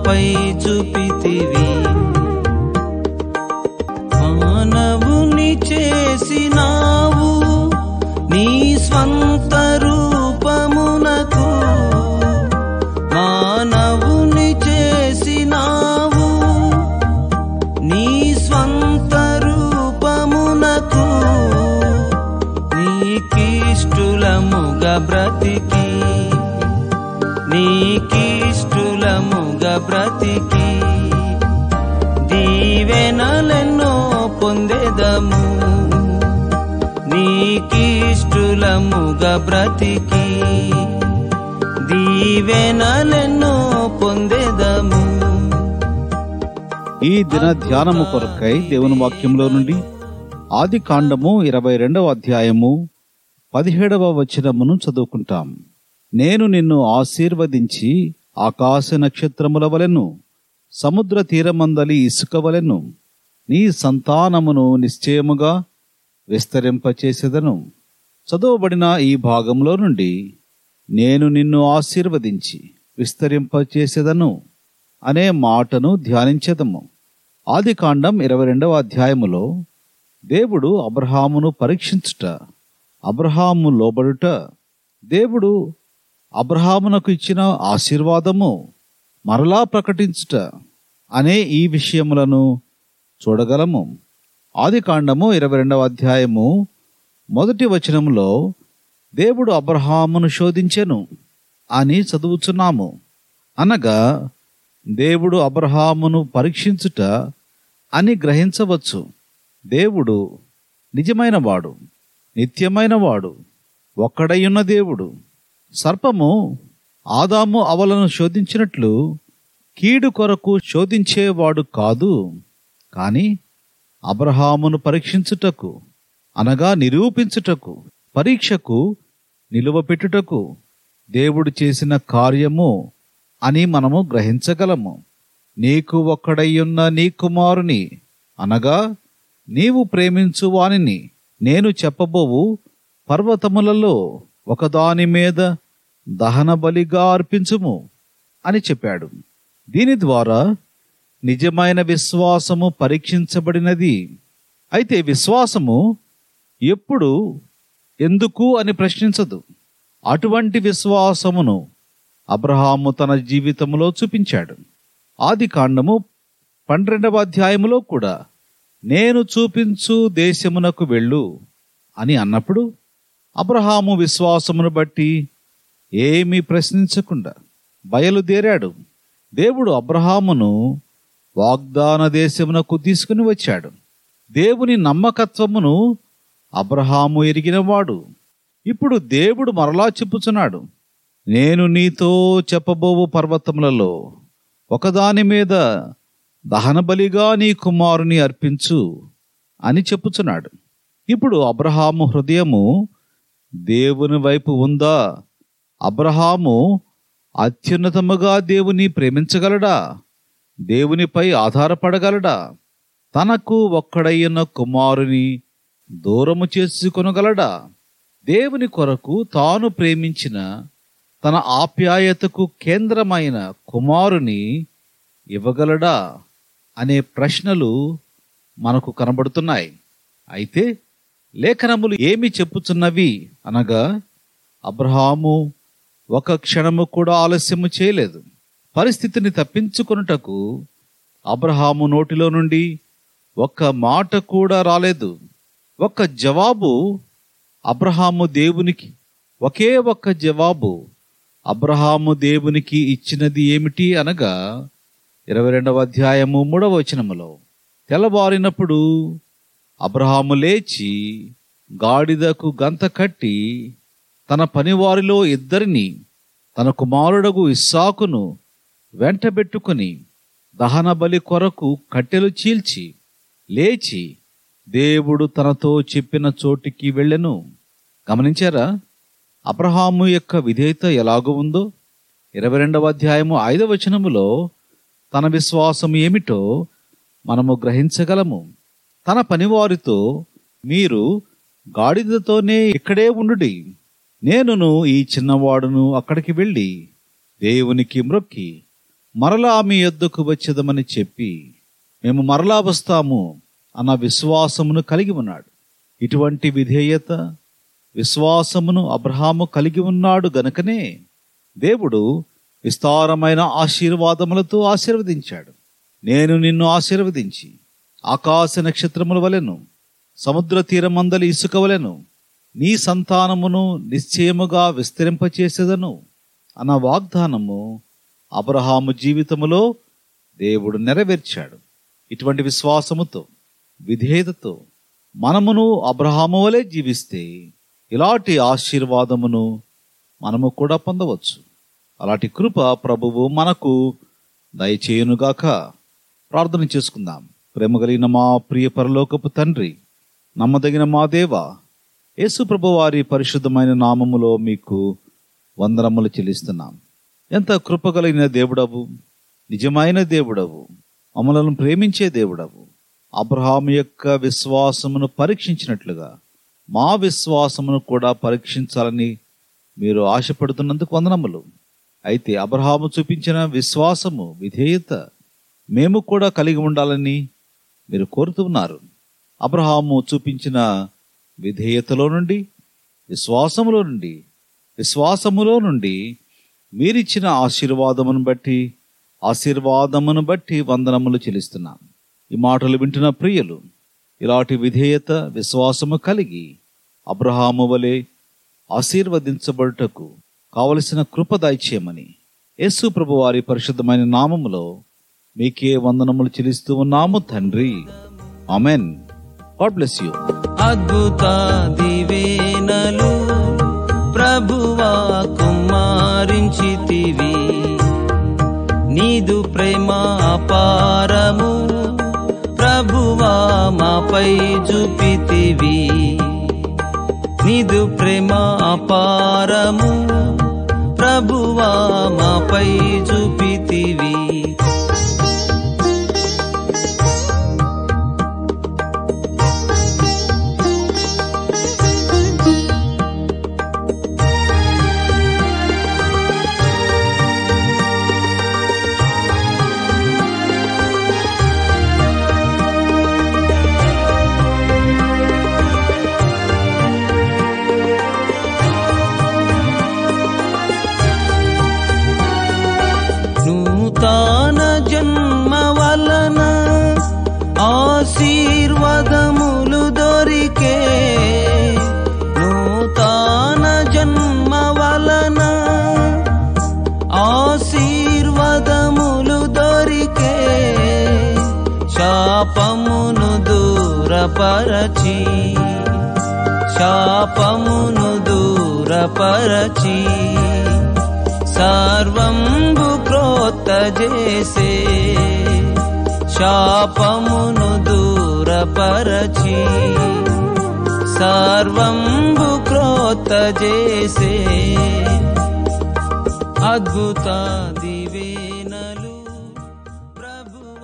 మాపై చూపితివి. మానవుని చేసినావు నీ స్వంత రూపమునకు. మానవుని చేసినావు నీ స్వంత రూపమునకు. నీకిష్టులముగా బ్రతికి బ్రతికి దీవెనలెన్నో పొందెదము. నీకిష్టులముగా బ్రతికి దీవెనలెన్నో పొందెదము. ఈ దిన ధ్యానము కొరకై దేవుని వాక్యంలో నుండి ఆది కాండము ఇరవై రెండవ అధ్యాయము పదిహేడవ వచనమును చదువుకుంటాం. నేను నిన్ను ఆశీర్వదించి ఆకాశ నక్షత్రముల వలెను సముద్ర తీరమందలి ఇసుక వలెను నీ సంతానమును నిశ్చయముగా విస్తరింపచేసేదను. చదువబడిన ఈ భాగంలో నుండి నేను నిన్ను ఆశీర్వదించి విస్తరింపచేసేదను అనే మాటను ధ్యానించదము. ఆది కాండం ఇరవై రెండవ అధ్యాయములో దేవుడు అబ్రహామును పరీక్షించుట అబ్రహాము లోబడుట దేవుడు అబ్రహామునకు ఇచ్చిన ఆశీర్వాదము మరలా ప్రకటించుట అనే ఈ విషయములను చూడగలము. ఆది కాండము ఇరవై రెండవ అధ్యాయము మొదటి వచనములో దేవుడు అబ్రహామును శోధించెను అని చదువుచున్నాము. అనగా దేవుడు అబ్రహామును పరీక్షించుట అని గ్రహించవచ్చు. దేవుడు నిజమైనవాడు నిత్యమైనవాడు ఒక్కడయ్యున్న దేవుడు. సర్పము ఆదాము అవలను శోధించినట్లు కీడు కొరకు శోధించేవాడు కాదు. కానీ అబ్రహామును పరీక్షించుటకు అనగా నిరూపించుటకు పరీక్షకు నిలువపెట్టుటకు దేవుడు చేసిన కార్యము అని మనము గ్రహించగలము. నీకు ఒక్కడయ్యున్న నీ కుమారుని అనగా నీవు ప్రేమించు వానిని నేను చెప్పబోవు పర్వతములలో ఒకదాని మీద దహన బలిగా అర్పించుము అని చెప్పాడు. దీని ద్వారా నిజమైన విశ్వాసము పరీక్షించబడినది. అయితే విశ్వాసము ఎప్పుడు ఎందుకు అని ప్రశ్నించదు. అటువంటి విశ్వాసమును అబ్రహాము తన జీవితంలో చూపించాడు. ఆది కాండము పన్నెండవ అధ్యాయములో కూడా నేను చూపించు దేశమునకు వెళ్ళు అని అన్నప్పుడు అబ్రహాము విశ్వాసమును బట్టి ఏమీ ప్రశ్నించకుండా బయలుదేరాడు. దేవుడు అబ్రహామును వాగ్దాన దేశమునకు తీసుకుని వచ్చాడు. దేవుని నమ్మకత్వమును అబ్రహాము ఎరిగినవాడు. ఇప్పుడు దేవుడు మరలా చెప్పుచున్నాడు నేను నీతో చెప్పబోవు పర్వతములలో ఒకదాని మీద దహనబలిగా నీ కుమారుని అర్పించు అని చెప్పుచున్నాడు. ఇప్పుడు అబ్రహాము హృదయము దేవుని వైపు ఉందా? అబ్రహాము అత్యున్నతముగా దేవుని ప్రేమించగలడా? దేవునిపై ఆధారపడగలడా? తనకు ఒక్కడయ్యున్న కుమారుని దూరము చేసుకొనగలడా? దేవుని కొరకు తాను ప్రేమించిన తన ఆప్యాయతకు కేంద్రమైన కుమారుని ఇవ్వగలడా? అనే ప్రశ్నలు మనకు కనబడుతున్నాయి. అయితే లేఖనములు ఏమి చెప్పుచున్నవి? అనగా అబ్రహాము ఒక క్షణము కూడా ఆలస్యము చేయలేదు. పరిస్థితిని తప్పించుకొనుటకు అబ్రహాము నోటిలో నుండి ఒక్క మాట కూడా రాలేదు. ఒక్క జవాబు అబ్రహాము దేవునికి ఒకే ఒక్క జవాబు అబ్రహాము దేవునికి ఇచ్చినది ఏమిటి? అనగా ఇరవై రెండవ అధ్యాయము మూడవ వచనములో తెల్లవారినప్పుడు అబ్రహాము లేచి గాడిదకు గంత కట్టి తన పనివారిలో ఇద్దరిని తన కుమారుడగు ఇస్సాకును వెంటబెట్టుకుని దహన బలి కొరకు కట్టెలు చీల్చి లేచి దేవుడు తనతో చెప్పిన చోటికి వెళ్ళెను. గమనించారా? అబ్రహాము యొక్క విధేయత ఎలాగూ ఉందో? ఇరవై రెండవ అధ్యాయము ఐదవ వచనములో తన విశ్వాసం ఏమిటో మనము గ్రహించగలము. తన పనివారితో మీరు గాడిదతోనే ఇక్కడే ఉండుడి. నేనును ఈ చిన్నవాడును అక్కడికి వెళ్ళి దేవునికి మ్రొక్కి మరలా మీ యొద్దకు వచ్చేదమని చెప్పి మేము మరలా వస్తాము అన్న విశ్వాసమును కలిగి ఉన్నాడు. ఇటువంటి విధేయత విశ్వాసమును అబ్రహాము కలిగి ఉన్నాడు గనుకనే దేవుడు విస్తారమైన ఆశీర్వాదములతో ఆశీర్వదించాడు. నేను నిన్ను ఆశీర్వదించి ఆకాశ నక్షత్రముల వలెను సముద్ర తీరమందలి ఇసుక వలెను నీ సంతానమును నిశ్చయముగా విస్తరింపచేసేదను అన్న వాగ్దానము అబ్రహాము జీవితములో దేవుడు నెరవేర్చాడు. ఇటువంటి విశ్వాసముతో విధేయతతో మనమును అబ్రహాము వలె జీవిస్తే ఇలాంటి ఆశీర్వాదమును మనము కూడా పొందవచ్చు. అలాంటి కృప ప్రభువు మనకు దయచేయునుగాక ప్రార్థన చేసుకుందాం. ప్రేమ కలిగిన మా ప్రియ పరలోకపు తండ్రి నమ్మదగిన మా దేవ యేసుప్రభు వారి పరిశుద్ధమైన నామములో మీకు వందనములు చెల్లిస్తున్నాం. ఎంత కృప కలిగిన దేవుడవు నిజమైన దేవుడవు అమలను ప్రేమించే దేవుడవు అబ్రహాం యొక్క విశ్వాసమును పరీక్షించినట్లుగా మా విశ్వాసమును కూడా పరీక్షించాలని మీరు ఆశపడుతున్నందుకు వందనములు. అయితే అబ్రహాము చూపించిన విశ్వాసము విధేయత మేము కూడా కలిగి ఉండాలని మీరు కోరుతున్నారు అబ్రహాము చూపించిన విధేయతలో నుండి విశ్వాసములో నుండి విశ్వాసములో నుండి మీరిచ్చిన ఆశీర్వాదమును బట్టి ఆశీర్వాదమును బట్టి వందనములు చెల్లిస్తున్నాం. ఈ మాటలు వింటున్న ప్రియులు ఇలాంటి విధేయత విశ్వాసము కలిగి అబ్రహాము వలె ఆశీర్వదించబడుటకు కావలసిన కృప దయచేయమని యేసు ప్రభువారి పరిశుద్ధమైన నామములో మీకే వందనములు చెల్లిస్తూ ఉన్నాము తండ్రి. Amen God bless you. అద్భుత దివేనలు ప్రభువా కుమారించితివి. నీదు ప్రేమ అపారము ప్రభువా మాపై చూపితివి. నీదు ప్రేమ అపారము ప్రభువా మాపై చూపితివి. శాపమును దూరపరచి శాపమును దూరపరచి సర్వంబు క్రోత చేసే శాపమును దూరపరచి సర్వంబు క్రోత చేసే అద్భుతాది